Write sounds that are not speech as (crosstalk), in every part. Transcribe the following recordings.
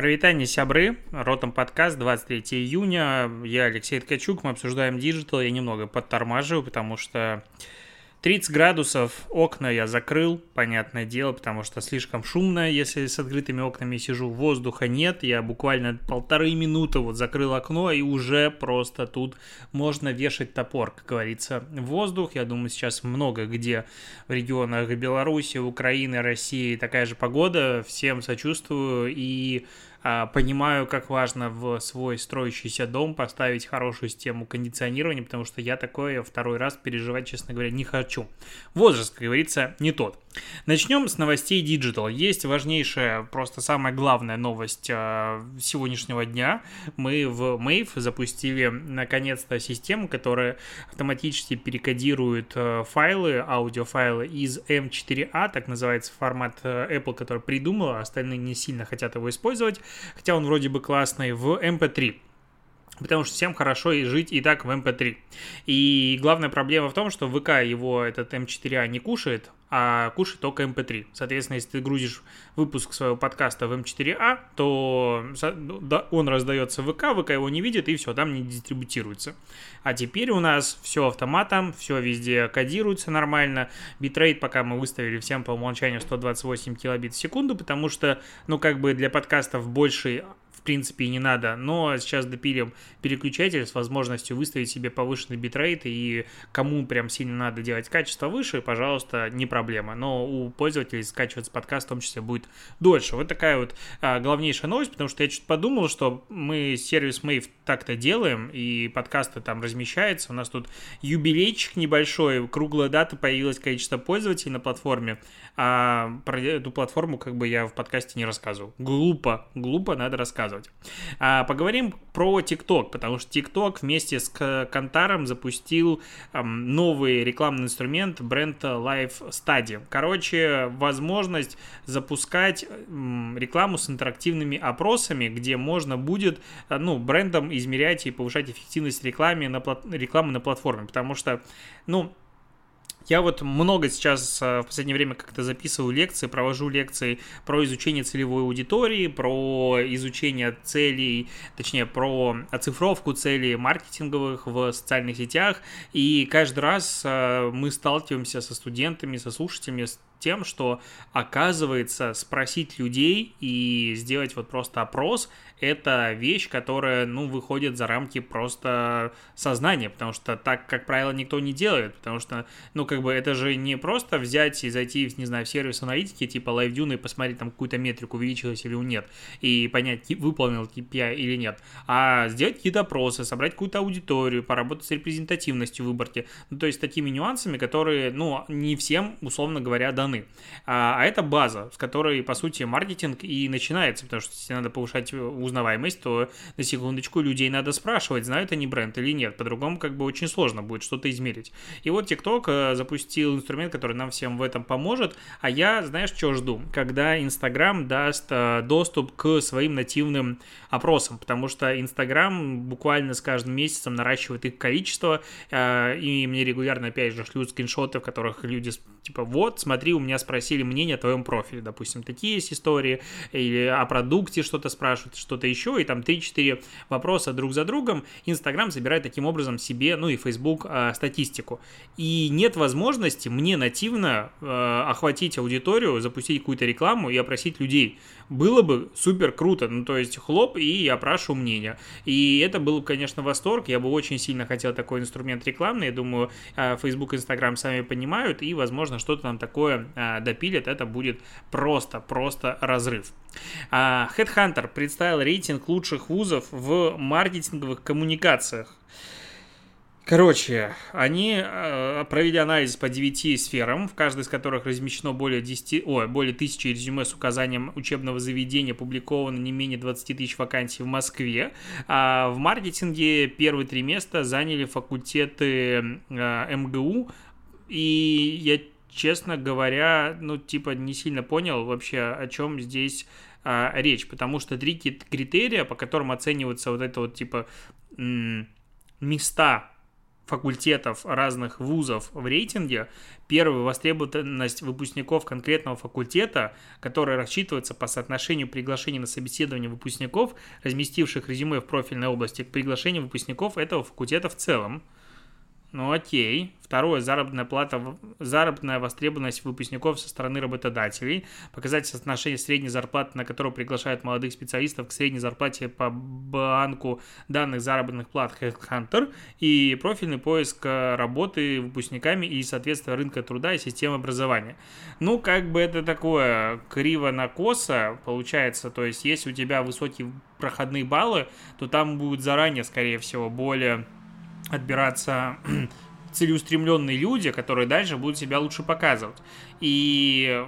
Прывітанне, сябры, Ротом подкаст, 23 июня. Я Алексей Ткачук, мы обсуждаем digital. Я немного подтормаживаю, потому что 30 градусов, окна я закрыл, понятное дело, потому что слишком шумно, если с открытыми окнами сижу, воздуха нет, я буквально полторы минуты вот закрыл окно, и уже просто тут можно вешать топор, как говорится, воздух, я думаю, сейчас много где в регионах Беларуси, Украины, России такая же погода, всем сочувствую, и понимаю, как важно в свой строящийся дом поставить хорошую систему кондиционирования, потому что я такое второй раз переживать, честно говоря, не хочу. Возраст, как говорится, не тот. Начнем с новостей Digital. Есть важнейшая, просто самая главная новость э, сегодняшнего дня. Мы в Mave запустили наконец-то систему, которая автоматически перекодирует э, файлы, аудиофайлы из M4A, так называется формат э, Apple, который придумала, остальные не сильно хотят его использовать, хотя он вроде бы классный, в MP3 потому что всем хорошо и жить и так в MP3. И главная проблема в том, что ВК его этот M4A не кушает, а кушает только MP3. Соответственно, если ты грузишь выпуск своего подкаста в M4A, то он раздается в ВК, ВК его не видит, и все, там не дистрибутируется. А теперь у нас все автоматом, все везде кодируется нормально. Битрейт пока мы выставили всем по умолчанию 128 килобит в секунду, потому что, ну, как бы для подкастов больший в принципе, и не надо, но сейчас допилим переключатель с возможностью выставить себе повышенный битрейт, и кому прям сильно надо делать качество выше, пожалуйста, не проблема, но у пользователей скачиваться подкаст в том числе будет дольше. Вот такая вот а, главнейшая новость, потому что я чуть подумал, что мы сервис Mave так-то делаем, и подкасты там размещаются, у нас тут юбилейчик небольшой, круглая дата, появилось количество пользователей на платформе, а про эту платформу как бы я в подкасте не рассказывал. Глупо, глупо надо рассказывать. А, поговорим про TikTok, потому что TikTok вместе с Кантаром запустил новый рекламный инструмент бренд Live Study. Короче, возможность запускать рекламу с интерактивными опросами, где можно будет э, ну, брендом измерять и повышать эффективность рекламы на, рекламы на платформе, потому что, ну, я вот много сейчас э, в последнее время как-то записываю лекции, провожу лекции про изучение целевой аудитории, про изучение целей, точнее, про оцифровку целей маркетинговых в социальных сетях. И каждый раз э, мы сталкиваемся со студентами, со слушателями тем, что оказывается спросить людей и сделать вот просто опрос это вещь, которая, ну, выходит за рамки просто сознания, потому что так, как правило, никто не делает, потому что, ну, как бы это же не просто взять и зайти, не знаю, в сервис аналитики, типа LiveDune и посмотреть там какую-то метрику, увеличилась или нет, и понять, выполнил KPI или нет, а сделать какие-то опросы, собрать какую-то аудиторию, поработать с репрезентативностью выборки, ну, то есть такими нюансами, которые, ну, не всем, условно говоря, даны. А, а это база, с которой, по сути, маркетинг и начинается, потому что если надо повышать узнаваемость, то на секундочку людей надо спрашивать, знают они бренд или нет. По-другому как бы очень сложно будет что-то измерить. И вот TikTok э, запустил инструмент, который нам всем в этом поможет. А я, знаешь, что жду? Когда Instagram даст э, доступ к своим нативным опросам, потому что Instagram буквально с каждым месяцем наращивает их количество, э, и мне регулярно, опять же, шлют скриншоты, в которых люди, типа, вот, смотри, у меня спросили мнение о твоем профиле, допустим, такие есть истории, или о продукте что-то спрашивают, что что-то еще, и там 3-4 вопроса друг за другом, Инстаграм собирает таким образом себе, ну и Facebook, э, статистику. И нет возможности мне нативно э, охватить аудиторию, запустить какую-то рекламу и опросить людей. Было бы супер круто, ну то есть хлоп, и я опрашиваю мнение. И это был, конечно, восторг, я бы очень сильно хотел такой инструмент рекламный, я думаю, Facebook, Instagram сами понимают, и, возможно, что-то там такое э, допилят, это будет просто, просто разрыв. А, Headhunter представил рейтинг лучших вузов в маркетинговых коммуникациях. Короче, они э, провели анализ по 9 сферам, в каждой из которых размещено более 10, ой, более тысячи резюме с указанием учебного заведения, опубликовано не менее 20 тысяч вакансий в Москве. А в маркетинге первые три места заняли факультеты э, МГУ, и я честно говоря, ну, типа, не сильно понял вообще, о чем здесь а, речь, потому что три критерия, по которым оцениваются вот это вот, типа, места факультетов разных вузов в рейтинге, первая востребованность выпускников конкретного факультета, которая рассчитывается по соотношению приглашений на собеседование выпускников, разместивших резюме в профильной области, к приглашению выпускников этого факультета в целом. Ну окей. Второе, заработная плата, заработная востребованность выпускников со стороны работодателей. Показать соотношение средней зарплаты, на которую приглашают молодых специалистов к средней зарплате по банку данных заработных плат HeadHunter. И профильный поиск э, работы выпускниками и соответствие рынка труда и системы образования. Ну, как бы это такое криво на косо получается. То есть, если у тебя высокие проходные баллы, то там будет заранее, скорее всего, более отбираться (clears throat) целеустремленные люди, которые дальше будут себя лучше показывать. И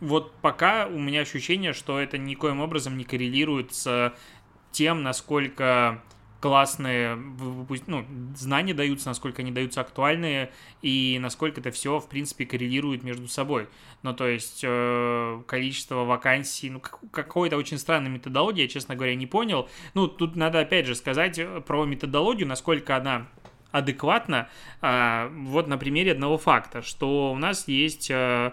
вот пока у меня ощущение, что это никоим образом не коррелирует с тем, насколько классные ну, знания даются, насколько они даются актуальные и насколько это все, в принципе, коррелирует между собой. Ну, то есть э, количество вакансий, ну, какой-то очень странная методология, честно говоря, не понял. Ну, тут надо, опять же, сказать про методологию, насколько она адекватно. А, вот на примере одного факта, что у нас есть а,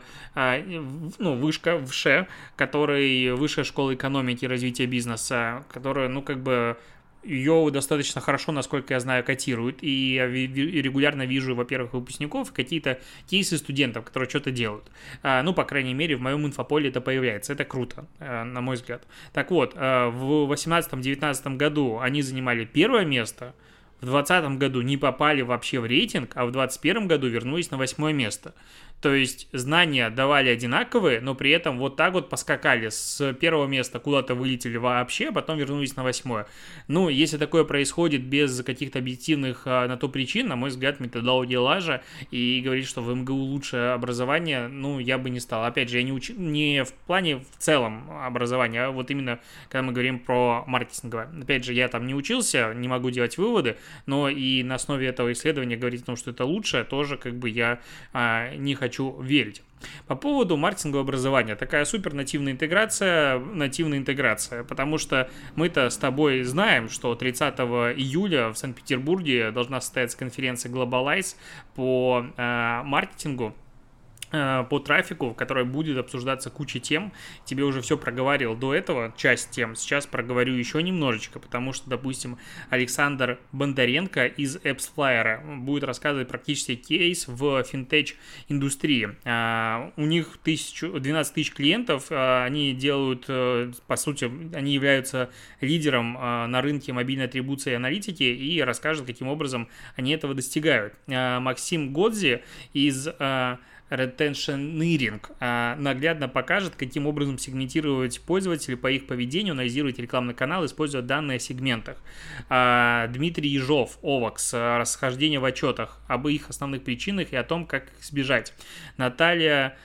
ну, вышка в ШЕ, который высшая школа экономики и развития бизнеса, которая, ну, как бы ее достаточно хорошо, насколько я знаю, котируют. И я регулярно вижу, во-первых, выпускников, какие-то кейсы студентов, которые что-то делают. А, ну, по крайней мере, в моем инфополе это появляется. Это круто, а, на мой взгляд. Так вот, а, в 2018-2019 году они занимали первое место, в 2020 году не попали вообще в рейтинг, а в 2021 году вернулись на восьмое место. То есть знания давали одинаковые, но при этом вот так вот поскакали с первого места куда-то вылетели вообще, а потом вернулись на восьмое. Ну, если такое происходит без каких-то объективных а, на то причин, на мой взгляд, методология лажа и говорить, что в МГУ лучшее образование, ну, я бы не стал. Опять же, я не учу не в плане в целом образования, а вот именно когда мы говорим про маркетинговое. Опять же, я там не учился, не могу делать выводы, но и на основе этого исследования говорить о том, что это лучшее, тоже как бы я а, не хочу хочу верить. По поводу маркетингового образования. Такая супер нативная интеграция, нативная интеграция, потому что мы-то с тобой знаем, что 30 июля в Санкт-Петербурге должна состояться конференция Globalize по э, маркетингу. Э, по трафику, в которой будет обсуждаться куча тем. Тебе уже все проговаривал до этого, часть тем. Сейчас проговорю еще немножечко, потому что, допустим, Александр Бондаренко из AppsFlyer будет рассказывать практически кейс в финтеч индустрии. Э, у них тысячу, 12 тысяч клиентов, э, они делают, по сути, они являются лидером на рынке мобильной атрибуции и аналитики и расскажут, каким образом они этого достигают. Максим Годзи из retentioneering а, наглядно покажет, каким образом сегментировать пользователей по их поведению, анализировать рекламный канал, используя данные о сегментах. А, Дмитрий Ежов, Овакс, расхождение в отчетах об их основных причинах и о том, как их избежать. Наталья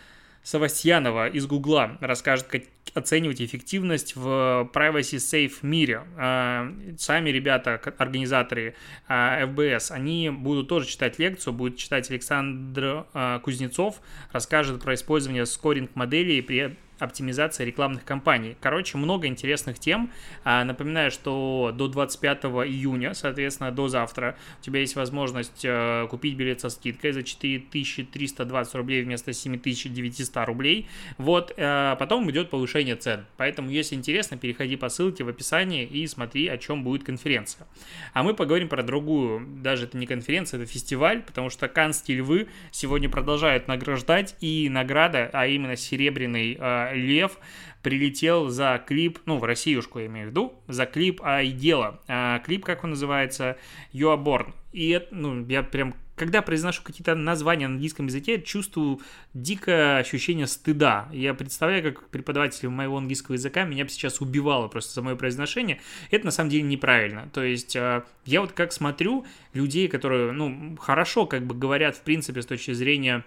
Савастьянова из Гугла расскажет, как оценивать эффективность в privacy safe мире. А, сами ребята, организаторы FBS, а, они будут тоже читать лекцию, будет читать Александр а, Кузнецов, расскажет про использование скоринг-моделей при оптимизация рекламных кампаний. Короче, много интересных тем. А, напоминаю, что до 25 июня, соответственно, до завтра, у тебя есть возможность э, купить билет со скидкой за 4320 рублей вместо 7900 рублей. Вот, э, потом идет повышение цен. Поэтому, если интересно, переходи по ссылке в описании и смотри, о чем будет конференция. А мы поговорим про другую, даже это не конференция, это фестиваль, потому что Канские львы сегодня продолжают награждать, и награда, а именно серебряный Лев прилетел за клип, ну, в Россиюшку я имею в виду, за клип Айдела. А клип, как он называется, You Are Born. И это, ну, я прям когда произношу какие-то названия на английском языке, чувствую дикое ощущение стыда. Я представляю, как преподаватель моего английского языка меня бы сейчас убивало просто за мое произношение. Это на самом деле неправильно. То есть а, я вот как смотрю людей, которые, ну, хорошо как бы говорят, в принципе, с точки зрения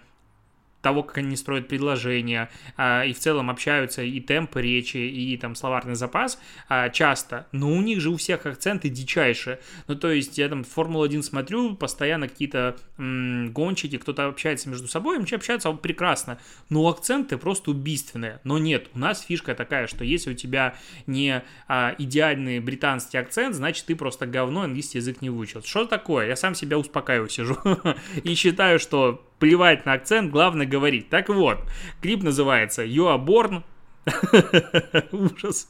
того, как они строят предложения, а, и в целом общаются, и темп речи, и там словарный запас а, часто, но у них же у всех акценты дичайшие. Ну, то есть я там Формулу-1 смотрю, постоянно какие-то м- гонщики, кто-то общается между собой, они общаются прекрасно, но акценты просто убийственные. Но нет, у нас фишка такая, что если у тебя не а, идеальный британский акцент, значит, ты просто говно, английский язык не выучил. Что такое? Я сам себя успокаиваю, сижу (laughs) и считаю, что плевать на акцент, главное говорить. Так вот, клип называется You Are Born, (laughs) Ужас.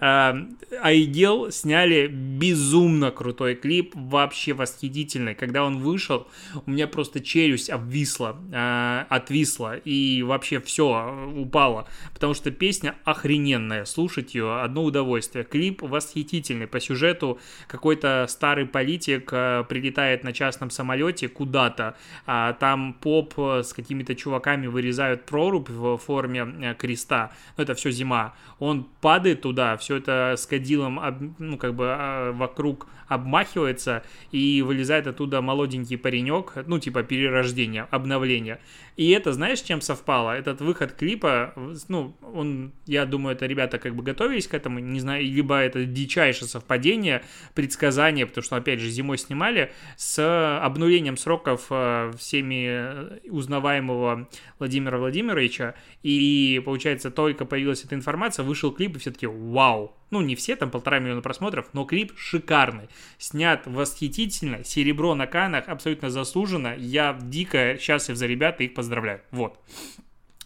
Айгел сняли безумно крутой клип, вообще восхитительный. Когда он вышел, у меня просто челюсть обвисла, а, отвисла, и вообще все упало, потому что песня охрененная, слушать ее одно удовольствие. Клип восхитительный, по сюжету какой-то старый политик а, прилетает на частном самолете куда-то, а там поп с какими-то чуваками вырезают прорубь в форме э, креста, ну, это все зима, он падает туда, все это с кадилом, ну, как бы а, вокруг обмахивается, и вылезает оттуда молоденький паренек, ну, типа перерождение, обновление. И это, знаешь, чем совпало? Этот выход клипа, ну, он, я думаю, это ребята как бы готовились к этому, не знаю, либо это дичайшее совпадение, предсказание, потому что, опять же, зимой снимали, с обнулением сроков э, всеми узнаваемого Владимира Владимировича, и, получается, только появилась эта информация, вышел клип, и все таки вау, ну, не все, там полтора миллиона просмотров, но клип шикарный. Снят восхитительно, серебро на канах, абсолютно заслуженно. Я дико счастлив за ребят и их поздравляю. Вот.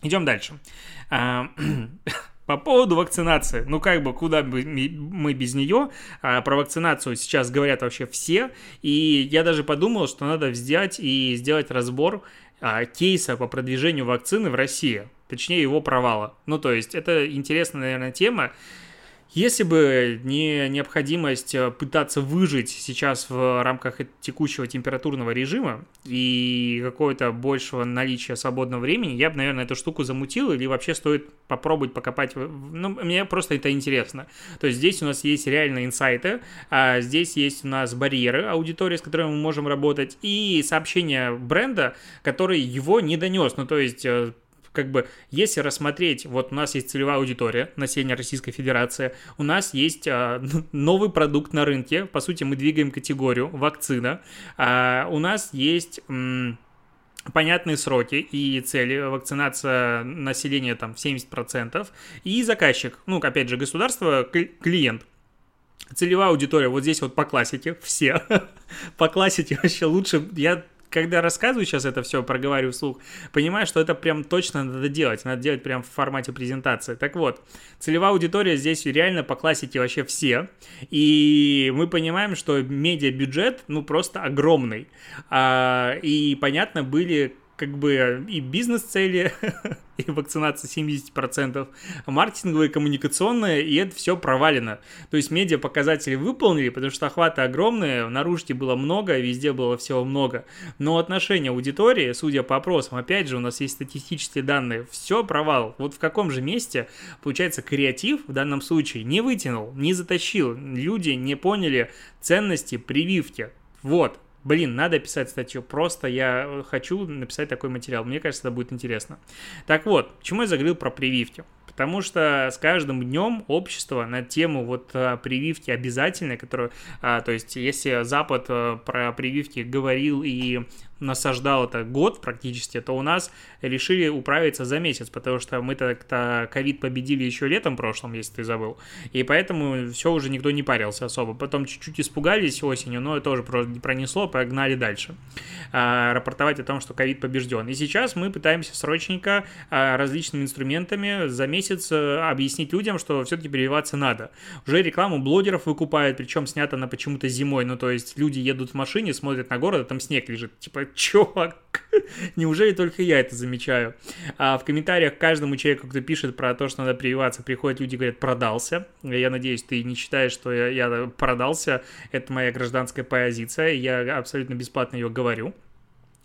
Идем дальше. А, (coughs) по поводу вакцинации, ну как бы куда бы мы без нее, а, про вакцинацию сейчас говорят вообще все, и я даже подумал, что надо взять и сделать разбор а, кейса по продвижению вакцины в России, точнее его провала. Ну то есть это интересная, наверное, тема, если бы не необходимость э, пытаться выжить сейчас в рамках текущего температурного режима и какое-то большего наличия свободного времени, я бы, наверное, эту штуку замутил или вообще стоит попробовать покопать. Ну, мне просто это интересно. То есть здесь у нас есть реальные инсайты, а здесь есть у нас барьеры аудитории, с которыми мы можем работать, и сообщение бренда, который его не донес. Ну, то есть э, как бы, если рассмотреть, вот у нас есть целевая аудитория, населения Российской Федерации, у нас есть а, (laughs) новый продукт на рынке, по сути, мы двигаем категорию вакцина, а, у нас есть... М- понятные сроки и цели, вакцинация населения там 70%, и заказчик, ну, опять же, государство, клиент. Целевая аудитория вот здесь вот по классике, все. (laughs) по классике вообще лучше, я когда рассказываю сейчас это все, проговариваю вслух, понимаю, что это прям точно надо делать. Надо делать прям в формате презентации. Так вот, целевая аудитория здесь реально по классике вообще все. И мы понимаем, что медиа-бюджет, ну, просто огромный. А, и, понятно, были как бы и бизнес-цели, (laughs) и вакцинация 70%, маркетинговые, коммуникационные, и это все провалено. То есть медиа показатели выполнили, потому что охваты огромные, наружки было много, везде было всего много. Но отношение аудитории, судя по опросам, опять же, у нас есть статистические данные, все провал. Вот в каком же месте, получается, креатив в данном случае не вытянул, не затащил, люди не поняли ценности прививки. Вот, Блин, надо писать статью. Просто я хочу написать такой материал. Мне кажется, это будет интересно. Так вот, почему я заговорил про прививки? Потому что с каждым днем общество на тему вот а, прививки обязательной, которую, а, то есть если Запад а, про прививки говорил и насаждал это год практически, то у нас решили управиться за месяц, потому что мы-то ковид победили еще летом прошлом, если ты забыл, и поэтому все уже никто не парился особо. Потом чуть-чуть испугались осенью, но это тоже пронесло, погнали дальше. А, рапортовать о том, что ковид побежден. И сейчас мы пытаемся срочненько а, различными инструментами за месяц а, объяснить людям, что все-таки прививаться надо. Уже рекламу блогеров выкупают, причем снято она почему-то зимой, ну то есть люди едут в машине, смотрят на город, а там снег лежит, типа (laughs) чувак, неужели только я это замечаю? А в комментариях каждому человеку, кто пишет про то, что надо прививаться, приходят люди, говорят, продался. Я надеюсь, ты не считаешь, что я, я продался. Это моя гражданская позиция, я абсолютно бесплатно ее говорю.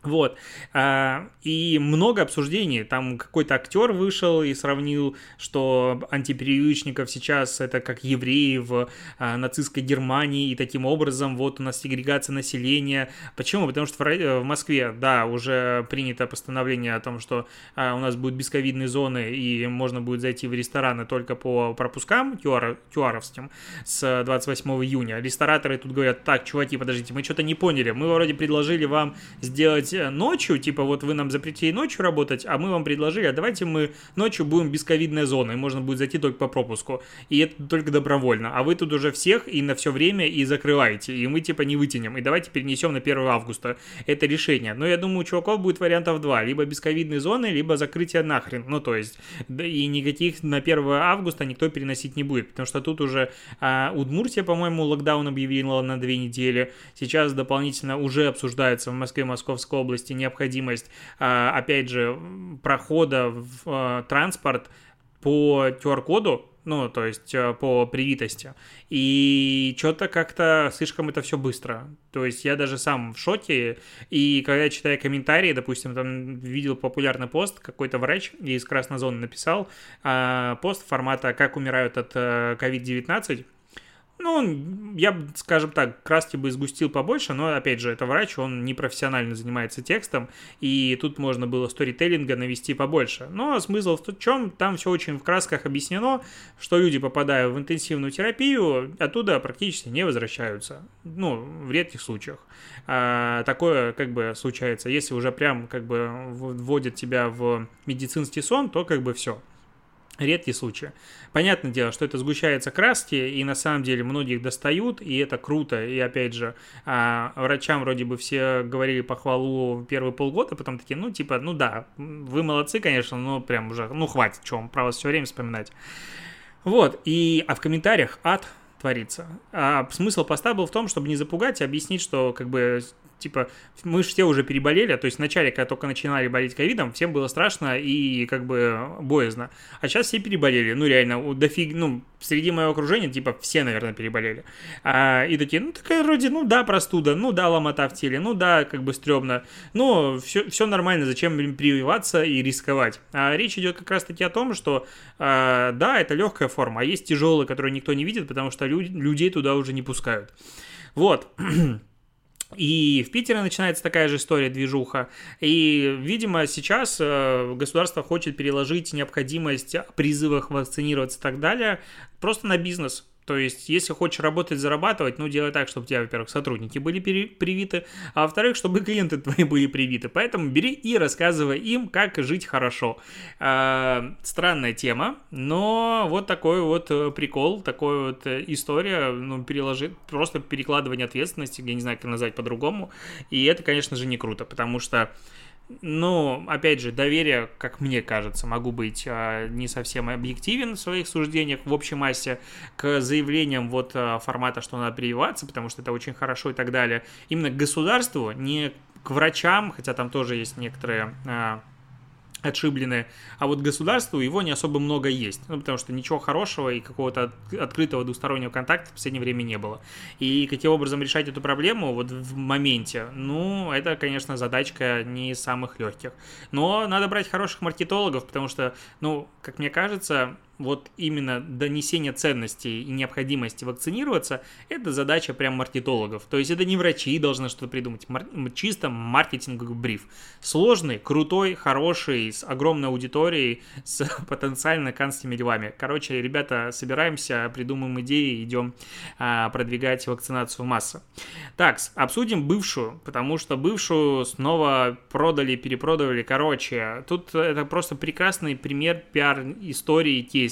Вот. А, и много обсуждений. Там какой-то актер вышел и сравнил, что антиперевычников сейчас это как евреи в а, нацистской Германии, и таким образом вот у нас сегрегация населения. Почему? Потому что в, Москве, да, уже принято постановление о том, что а, у нас будут бесковидные зоны, и можно будет зайти в рестораны только по пропускам QR с 28 июня. Рестораторы тут говорят, так, чуваки, подождите, мы что-то не поняли. Мы вроде предложили вам сделать ночью, типа вот вы нам запретили ночью работать, а мы вам предложили, а давайте мы ночью будем бесковидная зона, и можно будет зайти только по пропуску. И это только добровольно. А вы тут уже всех и на все время и закрываете, и мы типа не вытянем. И давайте перенесем на 1 августа это решение. Но я думаю, у чуваков будет вариантов два. Либо бесковидные зоны, либо закрытие нахрен. Ну, то есть, и никаких на 1 августа никто переносить не будет, потому что тут уже а, Удмуртия, по-моему, локдаун объявила на две недели. Сейчас дополнительно уже обсуждается в Москве, Московской области необходимость, а, опять же, прохода в а, транспорт по QR-коду, ну, то есть э, по привитости. И что-то как-то слишком это все быстро. То есть я даже сам в шоке. И когда я читаю комментарии, допустим, там видел популярный пост, какой-то врач из Красной Зоны написал а, пост формата «Как умирают от COVID-19», э, ну, я скажем так, красти бы сгустил побольше, но, опять же, это врач, он не профессионально занимается текстом, и тут можно было сторителлинга навести побольше. Но смысл в чем, там все очень в красках объяснено, что люди, попадая в интенсивную терапию, оттуда практически не возвращаются. Ну, в редких случаях. А, такое, как бы, случается. Если уже прям, как бы, вводят тебя в медицинский сон, то, как бы, все редкие случаи. Понятное дело, что это сгущается краски, и на самом деле многих достают, и это круто. И опять же, а, врачам вроде бы все говорили похвалу первые полгода, потом такие, ну, типа, ну да, вы молодцы, конечно, но прям уже, ну, хватит, про вас все время вспоминать. Вот, и, а в комментариях ад творится. А смысл поста был в том, чтобы не запугать, а объяснить, что как бы типа, мы же все уже переболели, то есть вначале, когда только начинали болеть ковидом, всем было страшно и как бы боязно. А сейчас все переболели, ну реально, дофиг, ну, среди моего окружения, типа, все, наверное, переболели. А, и такие, ну, такая вроде, ну да, простуда, ну да, ломота в теле, ну да, как бы стрёмно, но все, все нормально, зачем прививаться и рисковать. А речь идет как раз-таки о том, что, а, да, это легкая форма, а есть тяжелые, которые никто не видит, потому что люди, людей туда уже не пускают. Вот. (clears throat) И в Питере начинается такая же история, движуха. И, видимо, сейчас э, государство хочет переложить необходимость призывах вакцинироваться и так далее просто на бизнес. То есть, если хочешь работать, зарабатывать, ну, делай так, чтобы у тебя, во-первых, сотрудники были привиты, а во-вторых, чтобы клиенты твои были привиты. Поэтому бери и рассказывай им, как жить хорошо. А, странная тема, но вот такой вот э, прикол, такой вот э, история, ну, переложи, просто перекладывание ответственности, я не знаю, как назвать по-другому. И это, конечно же, не круто, потому что ну, опять же, доверие, как мне кажется, могу быть а, не совсем объективен в своих суждениях в общей массе к заявлениям вот а, формата, что надо прививаться, потому что это очень хорошо и так далее. Именно к государству, не к врачам, хотя там тоже есть некоторые отшиблены, а вот государству его не особо много есть, ну, потому что ничего хорошего и какого-то открытого двустороннего контакта в последнее время не было. И каким образом решать эту проблему вот в моменте, ну, это, конечно, задачка не из самых легких. Но надо брать хороших маркетологов, потому что, ну, как мне кажется, вот именно донесение ценностей и необходимости вакцинироваться, это задача прям маркетологов. То есть это не врачи должны что-то придумать, мар- чисто маркетинговый бриф. Сложный, крутой, хороший, с огромной аудиторией, с (laughs) потенциально канскими делами. Короче, ребята, собираемся, придумаем идеи, идем а, продвигать вакцинацию в массы. Так, обсудим бывшую, потому что бывшую снова продали, перепродали. Короче, тут это просто прекрасный пример пиар-истории кейса.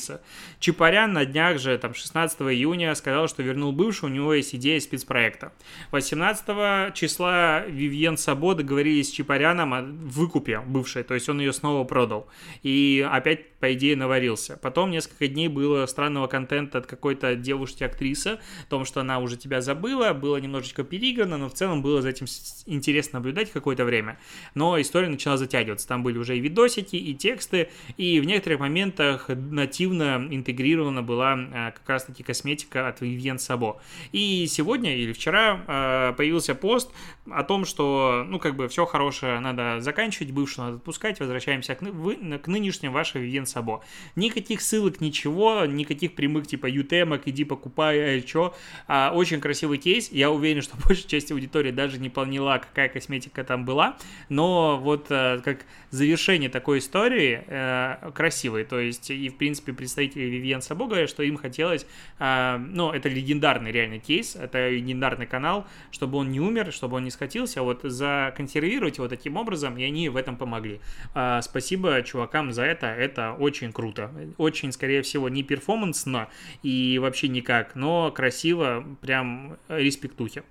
Чапарян на днях же, там, 16 июня сказал, что вернул бывшую, у него есть идея спецпроекта. 18 числа Вивьен Сабо договорились с Чапаряном о выкупе бывшей, то есть он ее снова продал. И опять по идее, наварился. Потом несколько дней было странного контента от какой-то девушки-актрисы, о том, что она уже тебя забыла, было немножечко переиграно, но в целом было за этим интересно наблюдать какое-то время. Но история начала затягиваться. Там были уже и видосики, и тексты, и в некоторых моментах нативно интегрирована была а, как раз-таки косметика от Vivienne Sabo. И сегодня или вчера а, появился пост о том, что, ну, как бы все хорошее надо заканчивать, бывшую надо отпускать, возвращаемся к, вы, к нынешним вашей Vivienne Sabo. Никаких ссылок, ничего, никаких прямых типа ютемок, иди покупай, а что. А, очень красивый кейс. Я уверен, что (laughs) большая часть аудитории даже не поняла, какая косметика там была. Но вот а, как завершение такой истории а, красивый. То есть, и в принципе представители Vivienne Sabo говорят, что им хотелось, а, ну, это легендарный реальный кейс, это легендарный канал, чтобы он не умер, чтобы он не скатился, а вот законсервировать его таким образом, и они в этом помогли. А, спасибо чувакам за это, это очень круто. Очень, скорее всего, не перформансно и вообще никак, но красиво, прям респектухи.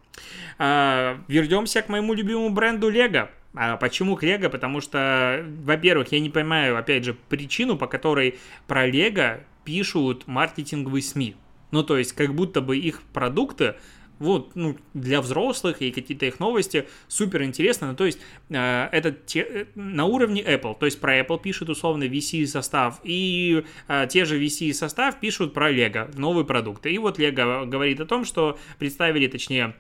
А, вернемся к моему любимому бренду Lego. А почему к Лего? Потому что, во-первых, я не понимаю, опять же, причину, по которой про Лего пишут маркетинговые СМИ. Ну, то есть, как будто бы их продукты вот, ну, для взрослых и какие-то их новости супер интересно. Ну, то есть, э, это те, э, на уровне Apple, то есть про Apple пишут условно VC состав, и э, те же VC состав пишут про Lego, новые продукты. И вот Lego говорит о том, что представили, точнее,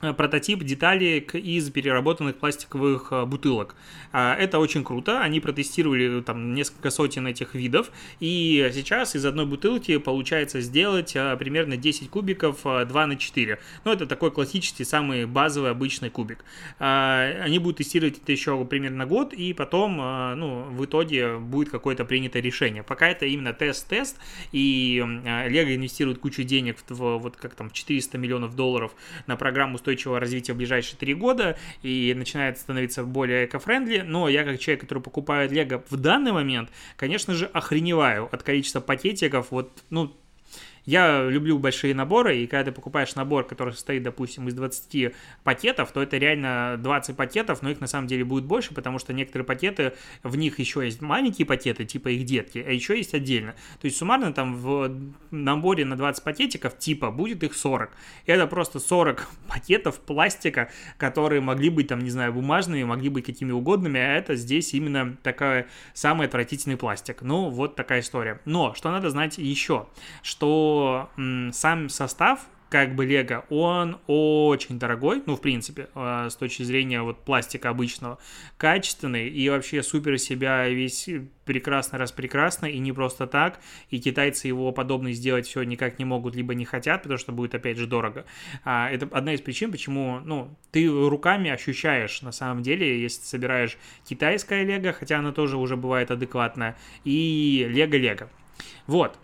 прототип деталек из переработанных пластиковых э, бутылок. А, это очень круто, они протестировали там несколько сотен этих видов, и сейчас из одной бутылки получается сделать э, примерно 10 кубиков 2 на 4. Ну, это такой классический, самый базовый, обычный кубик. А, они будут тестировать это еще примерно год, и потом, ну, в итоге будет какое-то принятое решение. Пока это именно тест-тест, и Лего инвестирует кучу денег в, вот как там 400 миллионов долларов на программу устойчивого развития в ближайшие три года и начинает становиться более эко-френдли, но я как человек, который покупает Лего в данный момент, конечно же, охреневаю от количества пакетиков, вот, ну, я люблю большие наборы, и когда ты покупаешь набор, который состоит, допустим, из 20 пакетов, то это реально 20 пакетов, но их на самом деле будет больше, потому что некоторые пакеты, в них еще есть маленькие пакеты, типа их детки, а еще есть отдельно. То есть суммарно там в наборе на 20 пакетиков типа будет их 40. Это просто 40 (laughs) пакетов пластика, которые могли быть там, не знаю, бумажными, могли быть какими угодными, а это здесь именно такая самый отвратительный пластик. Ну, вот такая история. Но, что надо знать еще, что сам состав как бы Лего, он очень дорогой, ну, в принципе, э, с точки зрения вот пластика обычного, качественный и вообще супер себя весь прекрасно раз прекрасно и не просто так, и китайцы его подобный сделать все никак не могут, либо не хотят, потому что будет, опять же, дорого. А, это одна из причин, почему, ну, ты руками ощущаешь, на самом деле, если ты собираешь китайское Лего, хотя оно тоже уже бывает адекватное, и Лего-Лего. Вот,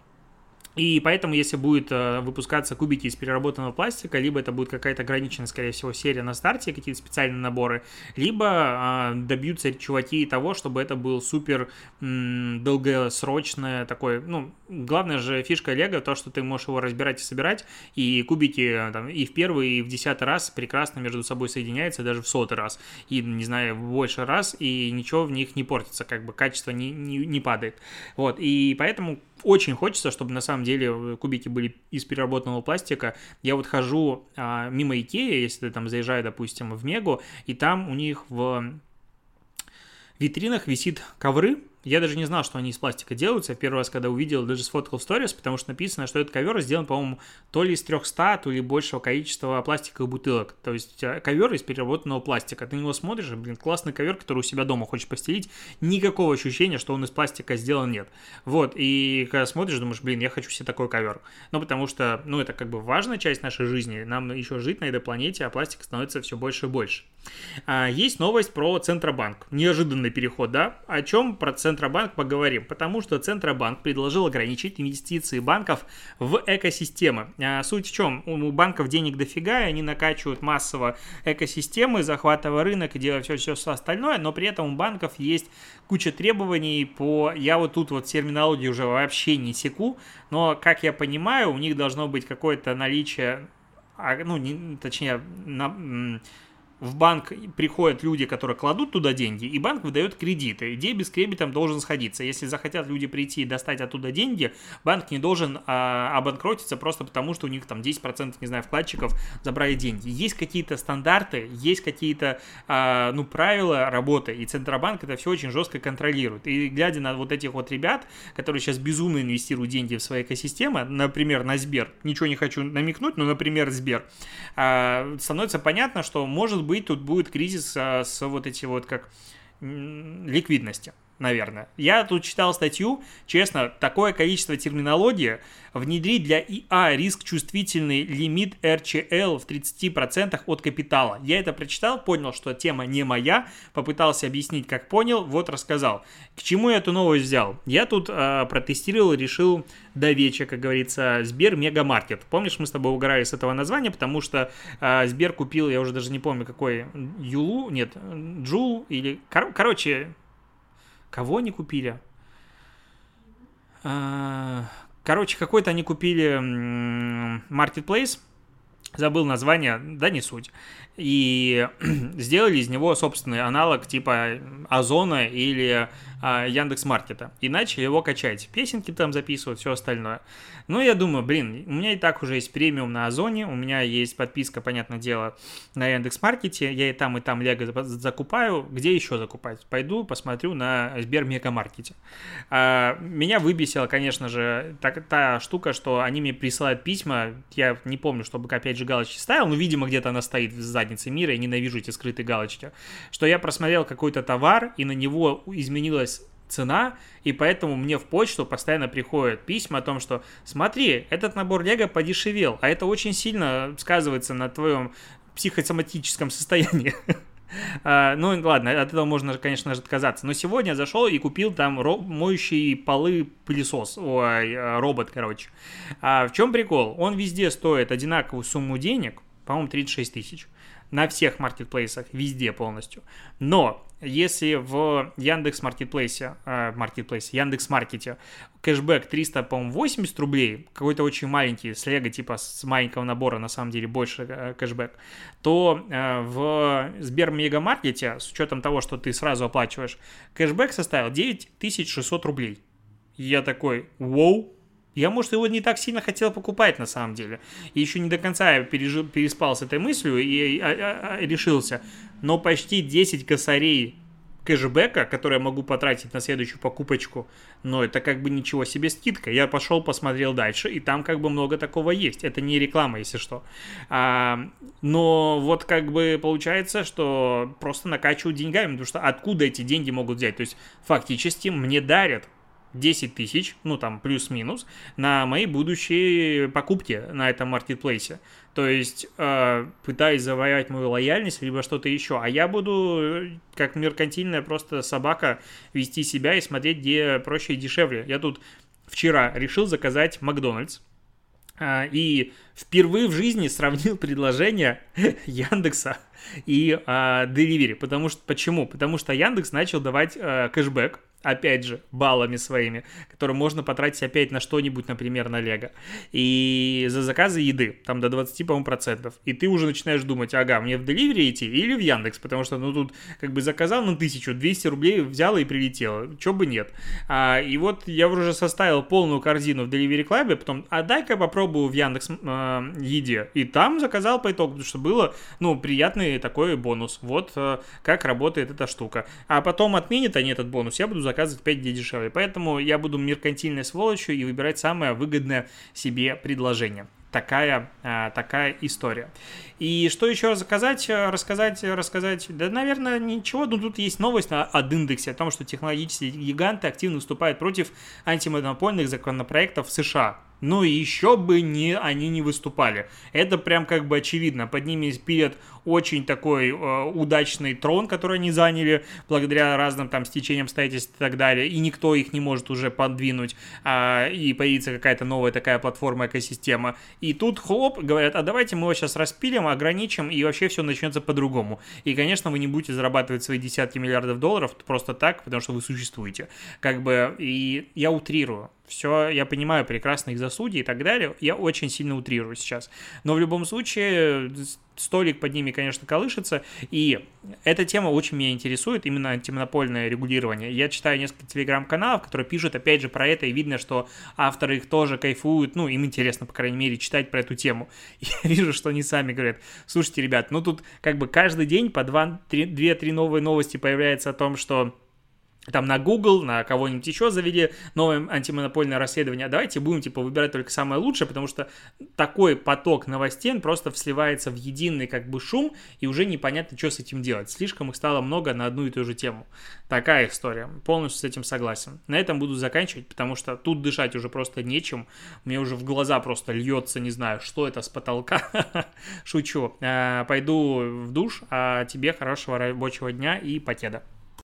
и поэтому, если будет э, выпускаться кубики из переработанного пластика, либо это будет какая-то ограниченная, скорее всего, серия на старте, какие-то специальные наборы, либо э, добьются чуваки того, чтобы это был супер долгосрочное такое, ну, главное же фишка Лего, то, что ты можешь его разбирать и собирать, и кубики там, и в первый, и в десятый раз прекрасно между собой соединяются, даже в сотый раз, и, не знаю, в больше раз, и ничего в них не портится, как бы качество не, не, не падает. Вот, и поэтому очень хочется, чтобы на самом деле э, кубики были из переработанного пластика. Я вот хожу а, мимо Икеи, если ты там заезжаешь, допустим, в Мегу, и там у них в витринах висит ковры, я даже не знал, что они из пластика делаются. Первый раз, когда увидел, даже сфоткал в сторис, потому что написано, что этот ковер сделан, по-моему, то ли из 300, то ли большего количества пластиковых бутылок. То есть э, ковер из переработанного пластика. Ты на него смотришь, блин, классный ковер, который у себя дома хочешь постелить. Никакого ощущения, что он из пластика сделан, нет. Вот, и когда смотришь, думаешь, блин, я хочу себе такой ковер. Ну, потому что, ну, это как бы важная часть нашей жизни. Нам еще жить на этой планете, а пластик становится все больше и больше. А, есть новость про Центробанк. Неожиданный переход, да? О чем про Центробанк? Поговорим, потому что Центробанк предложил ограничить инвестиции банков в экосистемы. А суть в чем? У банков денег дофига, и они накачивают массово экосистемы, захватывая рынок и делая все-все остальное, но при этом у банков есть куча требований по... Я вот тут вот терминологию уже вообще не секу, но, как я понимаю, у них должно быть какое-то наличие, а, ну, не, точнее, на, в банк приходят люди, которые кладут туда деньги, и банк выдает кредиты. Идея без кредитом должен сходиться. Если захотят люди прийти и достать оттуда деньги, банк не должен а, обанкротиться просто потому, что у них там 10%, не знаю, вкладчиков забрали деньги. Есть какие-то стандарты, есть какие-то, а, ну, правила работы, и Центробанк это все очень жестко контролирует. И глядя на вот этих вот ребят, которые сейчас безумно инвестируют деньги в свои экосистемы, например, на Сбер, ничего не хочу намекнуть, но, например, Сбер, а, становится понятно, что, может быть, тут будет кризис а, с вот эти вот как ликвидности наверное. Я тут читал статью, честно, такое количество терминологии, внедрить для ИА риск чувствительный лимит RCL в 30% от капитала. Я это прочитал, понял, что тема не моя, попытался объяснить, как понял, вот рассказал. К чему я эту новость взял? Я тут э, протестировал, решил до вечера, как говорится, Сбер Мегамаркет. Помнишь, мы с тобой угорали с этого названия, потому что э, Сбер купил, я уже даже не помню, какой, Юлу, нет, Джул или... Кор- короче, Кого они купили? А, короче, какой-то они купили Marketplace, забыл название, да не суть и (clears throat) сделали из него собственный аналог типа Озона или а, Яндекс Маркета. И начали его качать. Песенки там записывать, все остальное. Ну, я думаю, блин, у меня и так уже есть премиум на Озоне, у меня есть подписка, понятное дело, на Яндекс Маркете, я и там, и там Лего закупаю. Где еще закупать? Пойду посмотрю на Сбер Мегамаркете. А, меня выбесила, конечно же, та, та штука, что они мне присылают письма, я не помню, чтобы опять же галочки ставил, но, видимо, где-то она стоит в заднице мира, я ненавижу эти скрытые галочки, что я просмотрел какой-то товар, и на него изменилась цена, и поэтому мне в почту постоянно приходят письма о том, что смотри, этот набор Лего подешевел, а это очень сильно сказывается на твоем психосоматическом состоянии. (laughs) Uh, (laughs) ну ладно, от этого можно, конечно же, отказаться. Но сегодня зашел и купил там моющий полы пылесос, ой, э, робот, короче. А в чем прикол? Он везде стоит одинаковую сумму денег, по-моему, 36 тысяч на всех маркетплейсах, везде полностью. Но если в Яндекс Маркетплейсе, э, Маркетплейсе, Яндекс Маркете кэшбэк 300, по-моему, 80 рублей, какой-то очень маленький, с лего типа с маленького набора, на самом деле, больше э, кэшбэк, то э, в Сбер Мегамаркете, с учетом того, что ты сразу оплачиваешь, кэшбэк составил 9600 рублей. Я такой, вау, я, может, его не так сильно хотел покупать на самом деле. Еще не до конца я пережил, переспал с этой мыслью и а, а, а, решился. Но почти 10 косарей кэшбэка, который я могу потратить на следующую покупочку, но это как бы ничего себе скидка. Я пошел, посмотрел дальше, и там как бы много такого есть. Это не реклама, если что. А, но вот как бы получается, что просто накачивают деньгами, потому что откуда эти деньги могут взять? То есть фактически мне дарят 10 тысяч, ну там плюс-минус, на мои будущие покупки на этом маркетплейсе. То есть э, пытаясь завоевать мою лояльность, либо что-то еще. А я буду, э, как меркантильная просто собака, вести себя и смотреть, где проще и дешевле. Я тут вчера решил заказать Макдональдс. Э, и впервые в жизни сравнил предложение (laughs) Яндекса и э, Delivery. Потому что, почему? Потому что Яндекс начал давать э, кэшбэк опять же, баллами своими, которые можно потратить опять на что-нибудь, например, на Лего. И за заказы еды, там до 20, по-моему, процентов. И ты уже начинаешь думать, ага, мне в Delivery идти или в Яндекс, потому что, ну, тут как бы заказал на 1000, 200 рублей взял и прилетело. Чё бы нет. А, и вот я уже составил полную корзину в Delivery Club, потом, а дай-ка попробую в Яндекс э, еде. И там заказал по итогу, потому что было, ну, приятный такой бонус. Вот э, как работает эта штука. А потом отменят они этот бонус, я буду заказывать 5 дней дешевле. Поэтому я буду меркантильной сволочью и выбирать самое выгодное себе предложение такая, а, такая история. И что еще рассказать, рассказать, рассказать? Да, наверное, ничего, но тут есть новость от индексе о том, что технологические гиганты активно выступают против антимонопольных законопроектов в США. Ну и еще бы не, они не выступали. Это прям как бы очевидно. Под ними пилят очень такой э, удачный трон, который они заняли благодаря разным там стечениям обстоятельств и так далее, и никто их не может уже подвинуть, э, и появится какая-то новая такая платформа, экосистема. И тут хлоп, говорят, а давайте мы его сейчас распилим, ограничим, и вообще все начнется по-другому. И, конечно, вы не будете зарабатывать свои десятки миллиардов долларов просто так, потому что вы существуете. Как бы, и я утрирую. Все, я понимаю прекрасно их правосудия и так далее. Я очень сильно утрирую сейчас. Но в любом случае столик под ними, конечно, колышется, и эта тема очень меня интересует, именно антимонопольное регулирование. Я читаю несколько телеграм-каналов, которые пишут, опять же, про это, и видно, что авторы их тоже кайфуют, ну, им интересно, по крайней мере, читать про эту тему. (laughs) Я вижу, что они сами говорят, слушайте, ребят, ну тут как бы каждый день по 2-3 новые новости появляется о том, что там на Google, на кого-нибудь еще заведи новое антимонопольное расследование, а давайте будем, типа, выбирать только самое лучшее, потому что такой поток новостей просто сливается в единый, как бы, шум, и уже непонятно, что с этим делать. Слишком их стало много на одну и ту же тему. Такая история. Полностью с этим согласен. На этом буду заканчивать, потому что тут дышать уже просто нечем. Мне уже в глаза просто льется, не знаю, что это с потолка. (laughs) Шучу. Э, пойду в душ, а тебе хорошего рабочего дня и покеда.